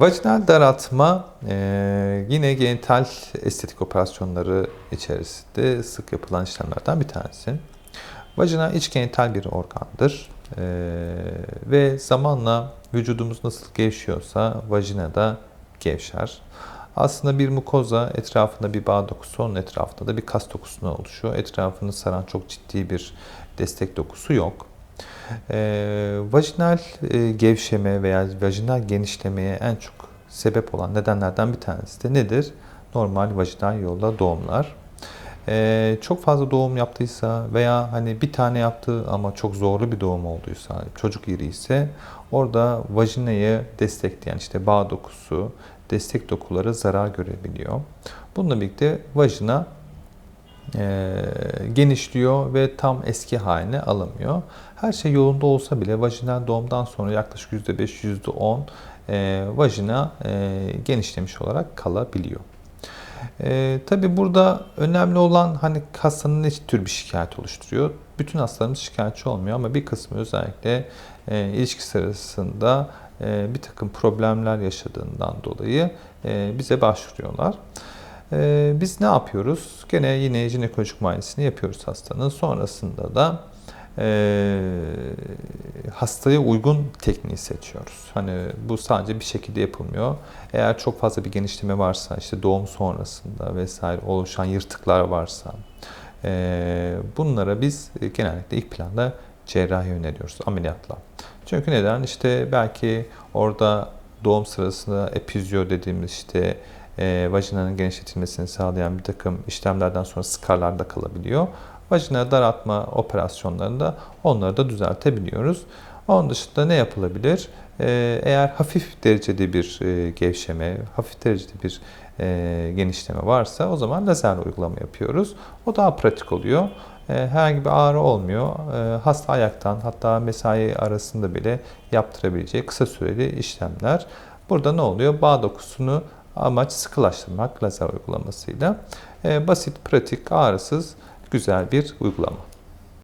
vajinal daraltma e, yine genital estetik operasyonları içerisinde sık yapılan işlemlerden bir tanesi. Vajina iç genital bir organdır E, ve zamanla vücudumuz nasıl gevşiyorsa vajina da gevşer. Aslında bir mukoza etrafında bir bağ dokusu, onun etrafında da bir kas dokusuna oluşuyor. Etrafını saran çok ciddi bir destek dokusu yok. E, vajinal e, gevşeme veya vajinal genişlemeye en çok sebep olan nedenlerden bir tanesi de nedir? Normal vajinal yolla doğumlar. E, çok fazla doğum yaptıysa veya hani bir tane yaptığı ama çok zorlu bir doğum olduysa, çocuk iri ise orada vajinayı destekleyen işte bağ dokusu, destek dokuları zarar görebiliyor. Bununla birlikte vajina e, genişliyor ve tam eski haline alamıyor. Her şey yolunda olsa bile vajinal doğumdan sonra yaklaşık %5, %10 e, vajina e, genişlemiş olarak kalabiliyor. E, Tabi burada önemli olan hani hastanın ne tür bir şikayet oluşturuyor. Bütün hastalarımız şikayetçi olmuyor ama bir kısmı özellikle e, ilişki sırasında e, bir takım problemler yaşadığından dolayı e, bize başvuruyorlar. Ee, biz ne yapıyoruz? Gene yine jinekolojik muayenesini yapıyoruz hastanın. Sonrasında da e, hastaya uygun tekniği seçiyoruz. Hani bu sadece bir şekilde yapılmıyor. Eğer çok fazla bir genişleme varsa, işte doğum sonrasında vesaire oluşan yırtıklar varsa, e, bunlara biz genellikle ilk planda cerrahi öneriyoruz ameliyatla. Çünkü neden? İşte belki orada doğum sırasında epizyo dediğimiz işte e, vajinanın genişletilmesini sağlayan bir takım işlemlerden sonra skarlar da kalabiliyor. Vajina daraltma operasyonlarında onları da düzeltebiliyoruz. Onun dışında ne yapılabilir? E, eğer hafif derecede bir e, gevşeme, hafif derecede bir e, genişleme varsa o zaman lazer uygulama yapıyoruz. O daha pratik oluyor. E, herhangi bir ağrı olmuyor. E, hasta ayaktan hatta mesai arasında bile yaptırabileceği kısa süreli işlemler. Burada ne oluyor? Bağ dokusunu Amaç sıkılaştırmak lazer uygulamasıyla. E, basit, pratik, ağrısız, güzel bir uygulama.